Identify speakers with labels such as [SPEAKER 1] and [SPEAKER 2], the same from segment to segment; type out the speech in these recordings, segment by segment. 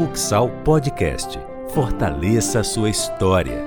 [SPEAKER 1] Uxal Podcast. Fortaleça a sua história.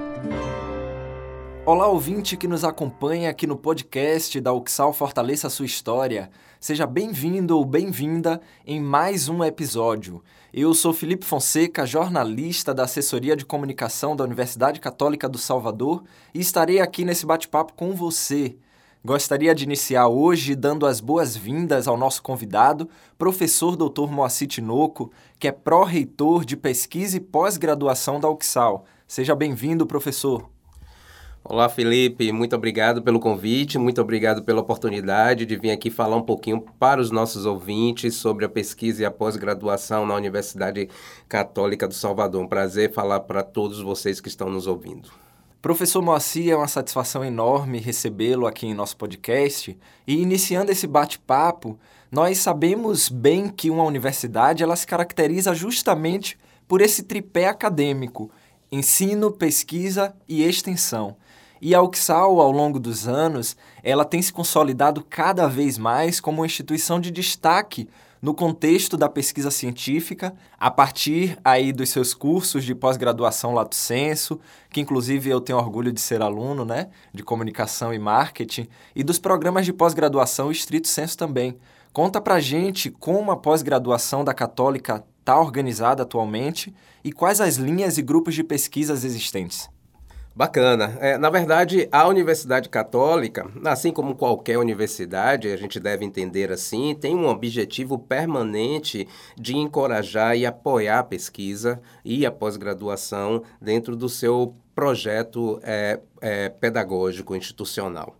[SPEAKER 2] Olá, ouvinte que nos acompanha aqui no podcast da Uxal Fortaleça a sua história. Seja bem-vindo ou bem-vinda em mais um episódio. Eu sou Felipe Fonseca, jornalista da Assessoria de Comunicação da Universidade Católica do Salvador e estarei aqui nesse bate-papo com você. Gostaria de iniciar hoje dando as boas-vindas ao nosso convidado, professor Dr. Moacir Tinoco, que é pró-reitor de pesquisa e pós-graduação da UXAL. Seja bem-vindo, professor.
[SPEAKER 3] Olá, Felipe. Muito obrigado pelo convite, muito obrigado pela oportunidade de vir aqui falar um pouquinho para os nossos ouvintes sobre a pesquisa e a pós-graduação na Universidade Católica do Salvador. Um prazer falar para todos vocês que estão nos ouvindo.
[SPEAKER 2] Professor Moacir, é uma satisfação enorme recebê-lo aqui em nosso podcast. E iniciando esse bate-papo, nós sabemos bem que uma universidade ela se caracteriza justamente por esse tripé acadêmico: ensino, pesquisa e extensão. E a UXAL, ao longo dos anos, ela tem se consolidado cada vez mais como uma instituição de destaque no contexto da pesquisa científica, a partir aí dos seus cursos de pós-graduação Lato Senso, que inclusive eu tenho orgulho de ser aluno, né, de comunicação e marketing, e dos programas de pós-graduação Estrito Senso também. Conta pra gente como a pós-graduação da Católica está organizada atualmente e quais as linhas e grupos de pesquisas existentes.
[SPEAKER 3] Bacana. É, na verdade, a Universidade Católica, assim como qualquer universidade, a gente deve entender assim, tem um objetivo permanente de encorajar e apoiar a pesquisa e a pós-graduação dentro do seu projeto é, é, pedagógico institucional.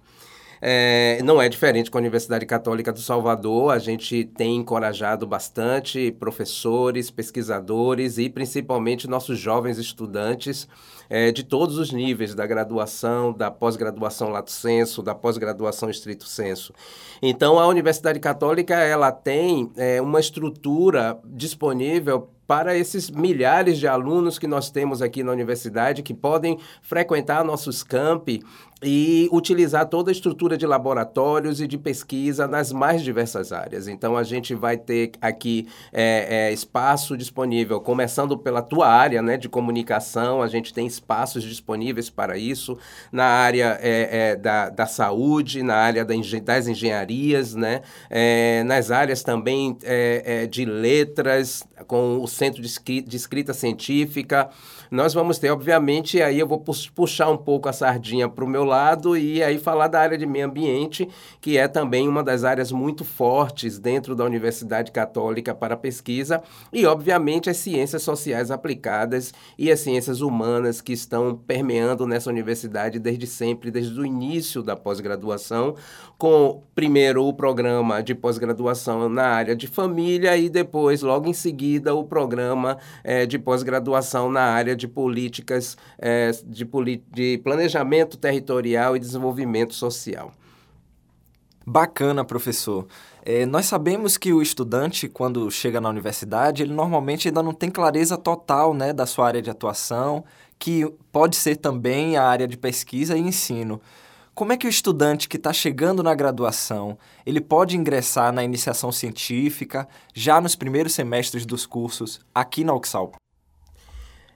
[SPEAKER 3] É, não é diferente com a Universidade Católica do Salvador. A gente tem encorajado bastante professores, pesquisadores e principalmente nossos jovens estudantes é, de todos os níveis, da graduação, da pós-graduação lato senso, da pós-graduação estrito senso. Então, a Universidade Católica ela tem é, uma estrutura disponível para esses milhares de alunos que nós temos aqui na universidade que podem frequentar nossos campi e utilizar toda a estrutura de laboratórios e de pesquisa nas mais diversas áreas. Então, a gente vai ter aqui é, é, espaço disponível, começando pela tua área né, de comunicação, a gente tem espaços disponíveis para isso, na área é, é da, da saúde, na área da engen das engenharias, né, é, nas áreas também é, de letras, com o Centro de, Escrita Científica. Nós vamos ter, obviamente, aí eu vou puxar um pouco a sardinha para o meu lado e aí falar da área de meio ambiente, que é também uma das áreas muito fortes dentro da Universidade Católica para pesquisa, e obviamente as ciências sociais aplicadas e as ciências humanas que estão permeando nessa universidade desde sempre, desde o início da pós-graduação, com primeiro o programa de pós-graduação na área de família e depois, logo em seguida, o programa é, de pós-graduação na área de políticas é, de, de planejamento territorial e desenvolvimento social.
[SPEAKER 2] Bacana, professor. É, nós sabemos que o estudante, quando chega na universidade, ele normalmente ainda não tem clareza total né, da sua área de atuação, que pode ser também a área de pesquisa e ensino. Como é que o estudante que está chegando na graduação, ele pode ingressar na iniciação científica já nos primeiros semestres dos cursos aqui na UXAL?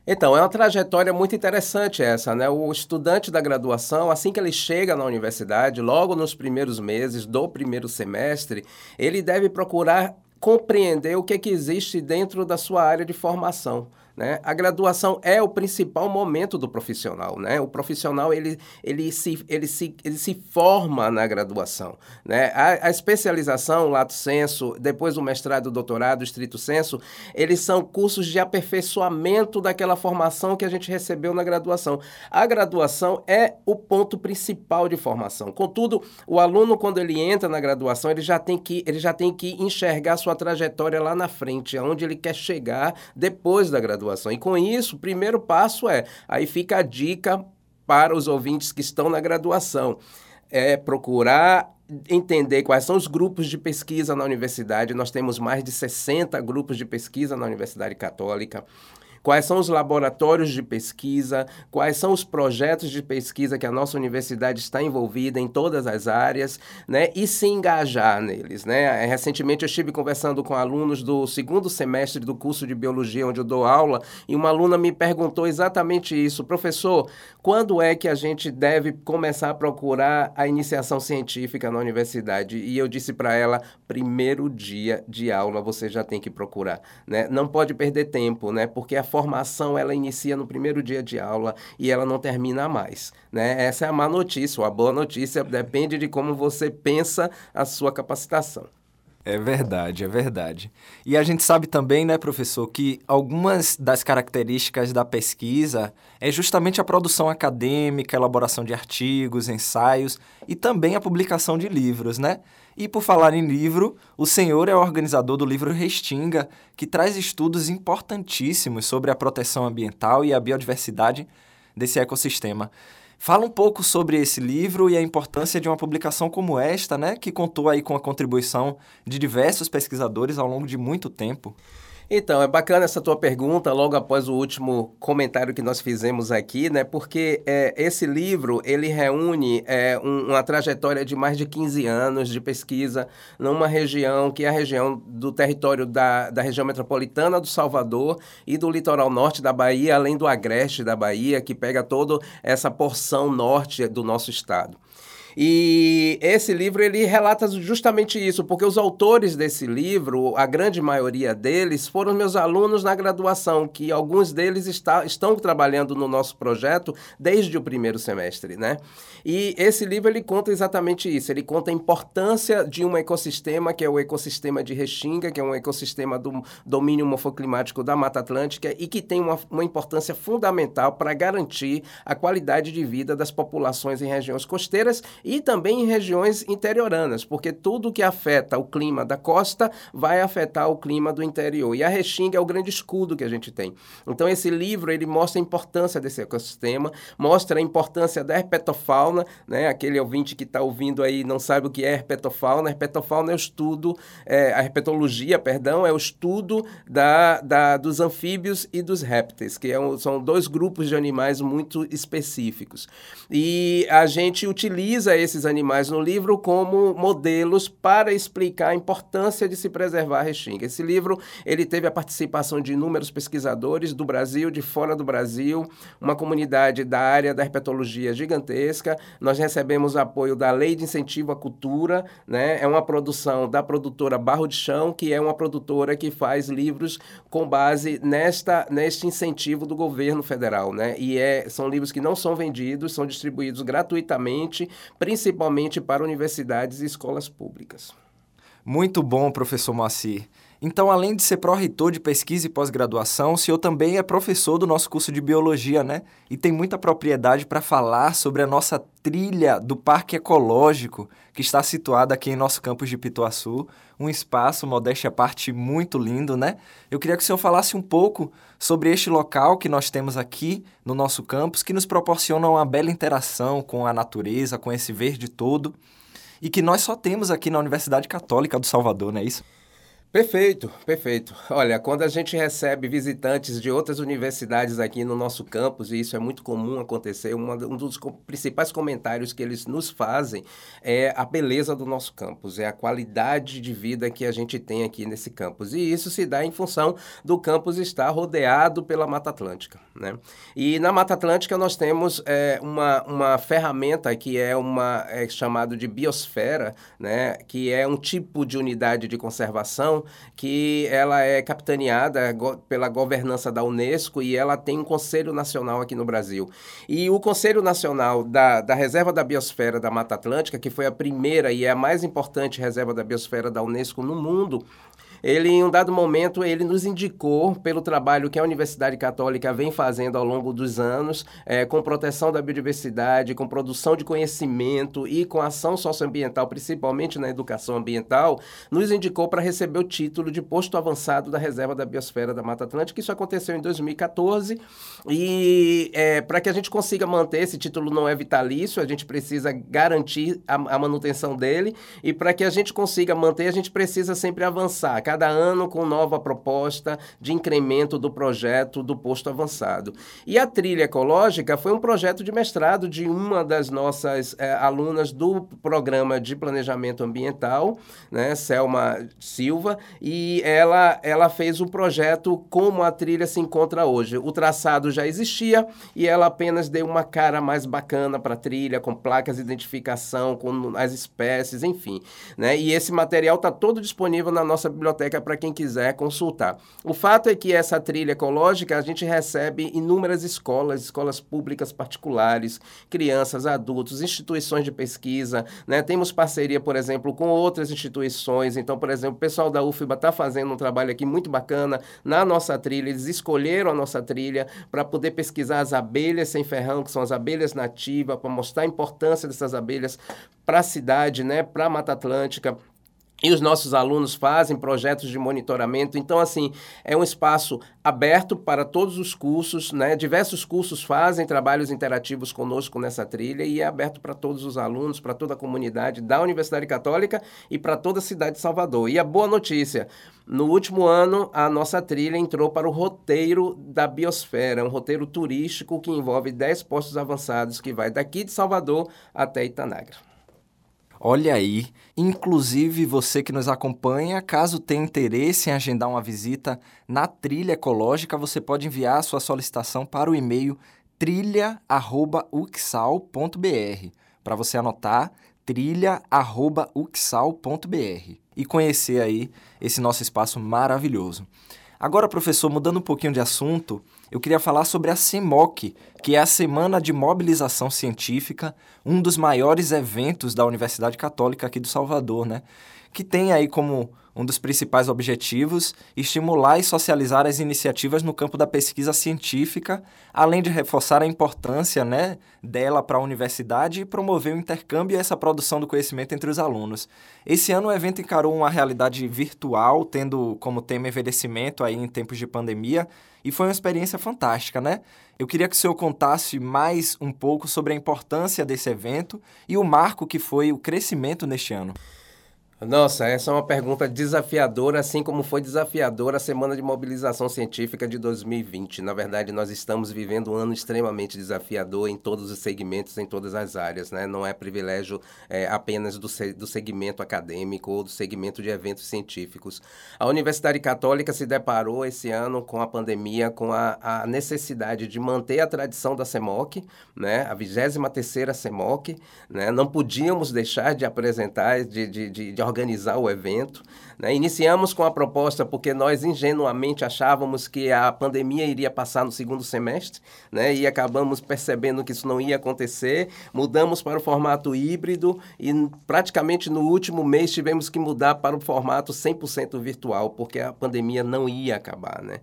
[SPEAKER 3] Então, é uma trajetória muito interessante essa, né? O estudante da graduação, assim que ele chega na universidade, logo nos primeiros meses do primeiro semestre, ele deve procurar compreender o que, é que existe dentro da sua área de formação. Né? A graduação é o principal momento do profissional. Né? O profissional ele, ele, se, ele, se, ele se forma na graduação. Né? A, a especialização, lato senso, depois o mestrado, o doutorado, o estrito senso, eles são cursos de aperfeiçoamento daquela formação que a gente recebeu na graduação. A graduação é o ponto principal de formação. Contudo, o aluno, quando ele entra na graduação, ele já tem que, ele já tem que enxergar sua trajetória lá na frente, aonde ele quer chegar depois da graduação graduação. E com isso, o primeiro passo é, aí fica a dica para os ouvintes que estão na graduação, é procurar entender quais são os grupos de pesquisa na universidade. Nós temos mais de 60 grupos de pesquisa na Universidade Católica quais são os laboratórios de pesquisa, quais são os projetos de pesquisa que a nossa universidade está envolvida em todas as áreas, né? E se engajar neles, né? Recentemente eu estive conversando com alunos do segundo semestre do curso de biologia onde eu dou aula e uma aluna me perguntou exatamente isso, professor, quando é que a gente deve começar a procurar a iniciação científica na universidade? E eu disse para ela, primeiro dia de aula você já tem que procurar, né? Não pode perder tempo, né? Porque a formação ela inicia no primeiro dia de aula e ela não termina mais, né? Essa é a má notícia, ou a boa notícia depende de como você pensa a sua capacitação.
[SPEAKER 2] É verdade, é verdade. E a gente sabe também, né, professor, que algumas das características da pesquisa é justamente a produção acadêmica, elaboração de artigos, ensaios e também a publicação de livros, né? E por falar em livro, o senhor é o organizador do livro Restinga, que traz estudos importantíssimos sobre a proteção ambiental e a biodiversidade desse ecossistema. Fala um pouco sobre esse livro e a importância de uma publicação como esta, né, que contou aí com a contribuição de diversos pesquisadores ao longo de muito tempo.
[SPEAKER 3] Então, é bacana essa tua pergunta, logo após o último comentário que nós fizemos aqui, né? Porque é, esse livro, ele reúne é, um, uma trajetória de mais de 15 anos de pesquisa numa região que é a região do território da, da região metropolitana do Salvador e do litoral norte da Bahia, além do agreste da Bahia, que pega toda essa porção norte do nosso estado. E esse livro ele relata justamente isso, porque os autores desse livro, a grande maioria deles, foram meus alunos na graduação, que alguns deles está, estão trabalhando no nosso projeto desde o primeiro semestre, né? E esse livro ele conta exatamente isso, ele conta a importância de um ecossistema, que é o ecossistema de Restinga, que é um ecossistema do domínio morfoclimático da Mata Atlântica e que tem uma, uma importância fundamental para garantir a qualidade de vida das populações em regiões costeiras e também em regiões interioranas, porque tudo que afeta o clima da costa vai afetar o clima do interior. E a Restinga é o grande escudo que a gente tem. Então esse livro ele mostra a importância desse ecossistema, mostra a importância da herpetofauna, né? Aquele ouvinte que está ouvindo aí não sabe o que é herpetofauna. Herpetofauna é o estudo, é, a herpetologia, perdão, é o estudo da, da, dos anfíbios e dos répteis, que é um, são dois grupos de animais muito específicos. E a gente utiliza esses animais no livro como modelos para explicar a importância de se preservar a restinga. Esse livro ele teve a participação de inúmeros pesquisadores do Brasil, de fora do Brasil, uma comunidade da área da herpetologia gigantesca. Nós recebemos apoio da Lei de Incentivo à Cultura, né? É uma produção da produtora Barro de Chão, que é uma produtora que faz livros com base nesta neste incentivo do governo federal, né? E é, são livros que não são vendidos, são distribuídos gratuitamente, principalmente para universidades e escolas públicas.
[SPEAKER 2] Muito bom, professor Moacir. Então, além de ser pró-reitor de pesquisa e pós-graduação, o senhor também é professor do nosso curso de biologia, né? E tem muita propriedade para falar sobre a nossa trilha do Parque Ecológico, que está situado aqui em nosso campus de Pituaçu. Um espaço, modéstia à parte, muito lindo, né? Eu queria que o senhor falasse um pouco sobre este local que nós temos aqui no nosso campus, que nos proporciona uma bela interação com a natureza, com esse verde todo, e que nós só temos aqui na Universidade Católica do Salvador, não é isso?
[SPEAKER 3] Perfeito, perfeito. Olha, quando a gente recebe visitantes de outras universidades aqui no nosso campus, e isso é muito comum acontecer, uma, um dos principais comentários que eles nos fazem é a beleza do nosso campus, é a qualidade de vida que a gente tem aqui nesse campus. E isso se dá em função do campus estar rodeado pela Mata Atlântica. Né? E na Mata Atlântica nós temos é, uma, uma ferramenta que é uma é chamado de biosfera, né? que é um tipo de unidade de conservação que ela é capitaneada go pela governança da Unesco e ela tem um Conselho Nacional aqui no Brasil. E o Conselho Nacional da, da Reserva da Biosfera da Mata Atlântica, que foi a primeira e é a mais importante reserva da biosfera da Unesco no mundo, ele, em um dado momento, ele nos indicou, pelo trabalho que a Universidade Católica vem fazendo ao longo dos anos, é, com proteção da biodiversidade, com produção de conhecimento e com ação socioambiental, principalmente na educação ambiental, nos indicou para receber o título de posto avançado da Reserva da Biosfera da Mata Atlântica. Isso aconteceu em 2014 e é, para que a gente consiga manter esse título não é vitalício, a gente precisa garantir a, a manutenção dele e para que a gente consiga manter, a gente precisa sempre avançar. Cada ano com nova proposta de incremento do projeto do posto avançado. E a trilha ecológica foi um projeto de mestrado de uma das nossas é, alunas do programa de planejamento ambiental, né, Selma Silva, e ela, ela fez o projeto como a trilha se encontra hoje. O traçado já existia e ela apenas deu uma cara mais bacana para a trilha, com placas de identificação, com as espécies, enfim. Né? E esse material está todo disponível na nossa biblioteca para quem quiser consultar. O fato é que essa trilha ecológica a gente recebe inúmeras escolas, escolas públicas particulares, crianças, adultos, instituições de pesquisa. Né? Temos parceria, por exemplo, com outras instituições. Então, por exemplo, o pessoal da UFBA está fazendo um trabalho aqui muito bacana na nossa trilha. Eles escolheram a nossa trilha para poder pesquisar as abelhas sem ferrão, que são as abelhas nativas, para mostrar a importância dessas abelhas para a cidade, né, para a Mata Atlântica. E os nossos alunos fazem projetos de monitoramento. Então, assim, é um espaço aberto para todos os cursos, né? Diversos cursos fazem trabalhos interativos conosco nessa trilha e é aberto para todos os alunos, para toda a comunidade da Universidade Católica e para toda a cidade de Salvador. E a boa notícia, no último ano, a nossa trilha entrou para o roteiro da biosfera, um roteiro turístico que envolve 10 postos avançados que vai daqui de Salvador até Itanagra.
[SPEAKER 2] Olha aí, inclusive você que nos acompanha, caso tenha interesse em agendar uma visita na trilha ecológica, você pode enviar sua solicitação para o e-mail trilha@uxal.br. Para você anotar, trilha@uxal.br e conhecer aí esse nosso espaço maravilhoso. Agora, professor, mudando um pouquinho de assunto, eu queria falar sobre a CEMOC, que é a Semana de Mobilização Científica, um dos maiores eventos da Universidade Católica aqui do Salvador, né? Que tem aí como um dos principais objetivos estimular e socializar as iniciativas no campo da pesquisa científica, além de reforçar a importância né, dela para a universidade e promover o intercâmbio e essa produção do conhecimento entre os alunos. Esse ano o evento encarou uma realidade virtual, tendo como tema envelhecimento aí em tempos de pandemia, e foi uma experiência fantástica, né? Eu queria que o senhor contasse mais um pouco sobre a importância desse evento e o marco que foi o crescimento neste ano.
[SPEAKER 3] Nossa, essa é uma pergunta desafiadora, assim como foi desafiadora a Semana de Mobilização Científica de 2020. Na verdade, nós estamos vivendo um ano extremamente desafiador em todos os segmentos, em todas as áreas. Né? Não é privilégio é, apenas do, do segmento acadêmico ou do segmento de eventos científicos. A Universidade Católica se deparou esse ano com a pandemia, com a, a necessidade de manter a tradição da CEMOC, né? a 23ª CEMOC. Né? Não podíamos deixar de apresentar, de, de, de, de organizar o evento. Né? Iniciamos com a proposta porque nós ingenuamente achávamos que a pandemia iria passar no segundo semestre né? e acabamos percebendo que isso não ia acontecer. Mudamos para o formato híbrido e praticamente no último mês tivemos que mudar para o formato 100% virtual porque a pandemia não ia acabar. Né?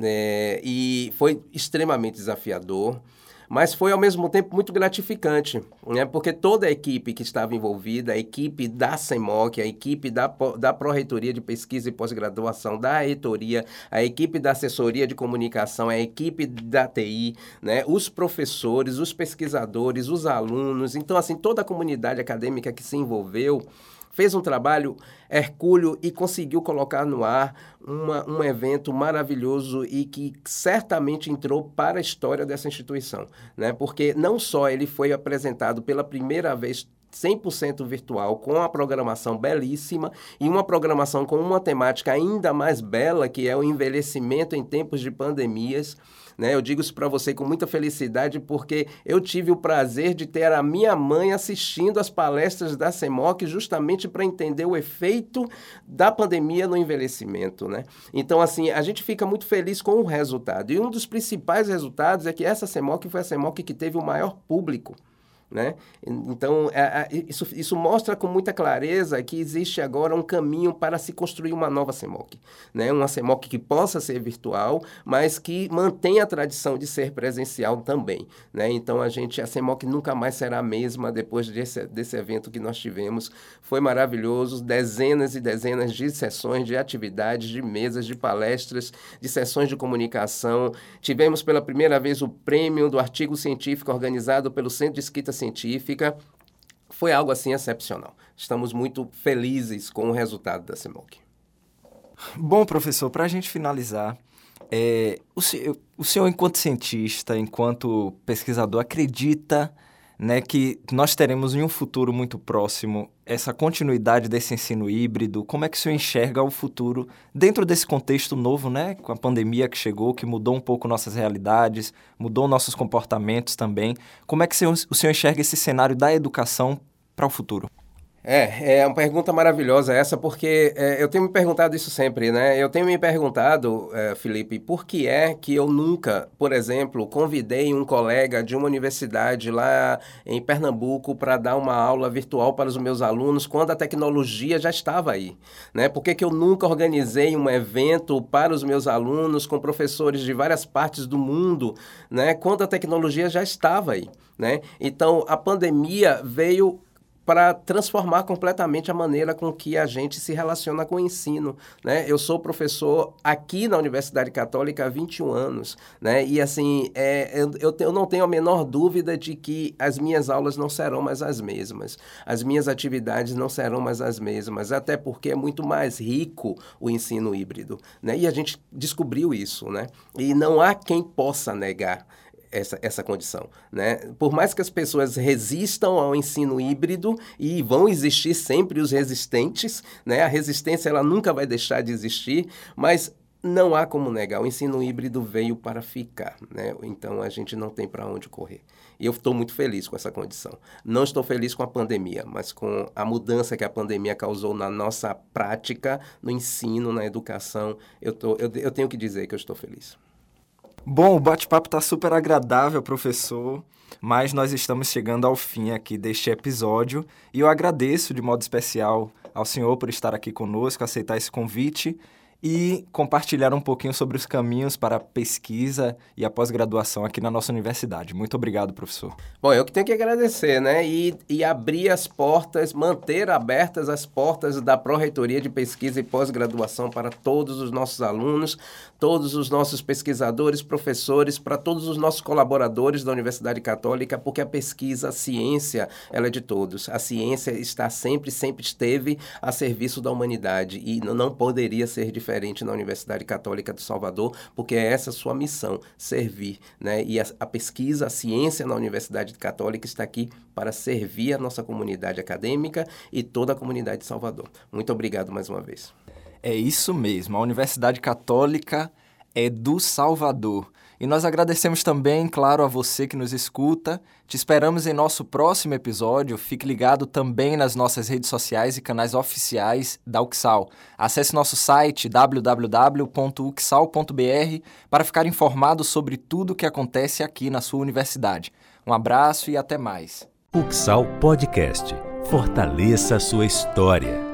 [SPEAKER 3] É, e foi extremamente desafiador mas foi ao mesmo tempo muito gratificante, né? porque toda a equipe que estava envolvida, a equipe da CEMOC, a equipe da, da Pró-Reitoria de Pesquisa e Pós-Graduação, da Reitoria, a equipe da Assessoria de Comunicação, a equipe da TI, né? os professores, os pesquisadores, os alunos, então, assim, toda a comunidade acadêmica que se envolveu fez um trabalho hercúleo e conseguiu colocar no ar uma, um evento maravilhoso e que certamente entrou para a história dessa instituição, né? Porque não só ele foi apresentado pela primeira vez 100% virtual, com a programação belíssima e uma programação com uma temática ainda mais bela, que é o envelhecimento em tempos de pandemias. Né? Eu digo isso para você com muita felicidade porque eu tive o prazer de ter a minha mãe assistindo as palestras da CEMOC justamente para entender o efeito da pandemia no envelhecimento. Né? Então, assim, a gente fica muito feliz com o resultado. E um dos principais resultados é que essa CEMOC foi a CEMOC que teve o maior público. Né? Então, é, é, isso, isso mostra com muita clareza que existe agora um caminho para se construir uma nova CEMOC. Né? Uma CEMOC que possa ser virtual, mas que mantenha a tradição de ser presencial também. Né? Então, a gente, a CEMOC nunca mais será a mesma depois desse, desse evento que nós tivemos. Foi maravilhoso, dezenas e dezenas de sessões, de atividades, de mesas, de palestras, de sessões de comunicação. Tivemos pela primeira vez o prêmio do artigo científico organizado pelo Centro de Escrita Científica. Foi algo assim excepcional. Estamos muito felizes com o resultado da CEMOC.
[SPEAKER 2] Bom, professor, para a gente finalizar, é, o, o senhor, enquanto cientista, enquanto pesquisador, acredita né, que nós teremos em um futuro muito próximo essa continuidade desse ensino híbrido? Como é que o senhor enxerga o futuro dentro desse contexto novo, né, com a pandemia que chegou, que mudou um pouco nossas realidades, mudou nossos comportamentos também? Como é que o senhor, enxerga esse cenário da educação para o futuro?
[SPEAKER 3] É, é uma pergunta maravilhosa essa, porque é, eu tenho me perguntado isso sempre, né? Eu tenho me perguntado, é, Felipe, por que é que eu nunca, por exemplo, convidei um colega de uma universidade lá em Pernambuco para dar uma aula virtual para os meus alunos quando a tecnologia já estava aí, né? Por que, que eu nunca organizei um evento para os meus alunos com professores de várias partes do mundo, né? Quando a tecnologia já estava aí, né? Então, a pandemia veio para transformar completamente a maneira com que a gente se relaciona com o ensino. Né? Eu sou professor aqui na Universidade Católica há 21 anos, né? e assim, é, eu, eu não tenho a menor dúvida de que as minhas aulas não serão mais as mesmas, as minhas atividades não serão mais as mesmas, até porque é muito mais rico o ensino híbrido. Né? E a gente descobriu isso, né? e não há quem possa negar essa, essa condição. Né? Por mais que as pessoas resistam ao ensino híbrido, e vão existir sempre os resistentes, né? a resistência ela nunca vai deixar de existir, mas não há como negar, o ensino híbrido veio para ficar, né? então a gente não tem para onde correr. E eu estou muito feliz com essa condição. Não estou feliz com a pandemia, mas com a mudança que a pandemia causou na nossa prática, no ensino, na educação, eu, tô, eu, eu tenho que dizer que eu estou feliz.
[SPEAKER 2] Bom, o bate-papo está super agradável, professor, mas nós estamos chegando ao fim aqui deste episódio e eu agradeço de modo especial ao senhor por estar aqui conosco, aceitar esse convite e compartilhar um pouquinho sobre os caminhos para a pesquisa e a pós-graduação aqui na nossa universidade. Muito obrigado, professor.
[SPEAKER 3] Bom, eu que tenho que agradecer, né? E, e abrir as portas, manter abertas as portas da Pró-Reitoria de Pesquisa e Pós-Graduação para todos os nossos alunos, todos os nossos pesquisadores, professores, para todos os nossos colaboradores da Universidade Católica, porque a pesquisa, a ciência, ela é de todos. A ciência está sempre, sempre esteve a serviço da humanidade e não poderia ser diferente diferente na Universidade Católica de Salvador, porque é essa sua missão, servir. Né? E a, a pesquisa, a ciência na Universidade Católica está aqui para servir a nossa comunidade acadêmica e toda a comunidade de Salvador. Muito obrigado mais uma vez.
[SPEAKER 2] É isso mesmo, a Universidade Católica é do Salvador. E nós agradecemos também, claro, a você que nos escuta. Te esperamos em nosso próximo episódio. Fique ligado também nas nossas redes sociais e canais oficiais da Uxal. Acesse nosso site www.uxal.br para ficar informado sobre tudo o que acontece aqui na sua universidade. Um abraço e até mais.
[SPEAKER 1] Uxal Podcast. Fortaleça a sua história.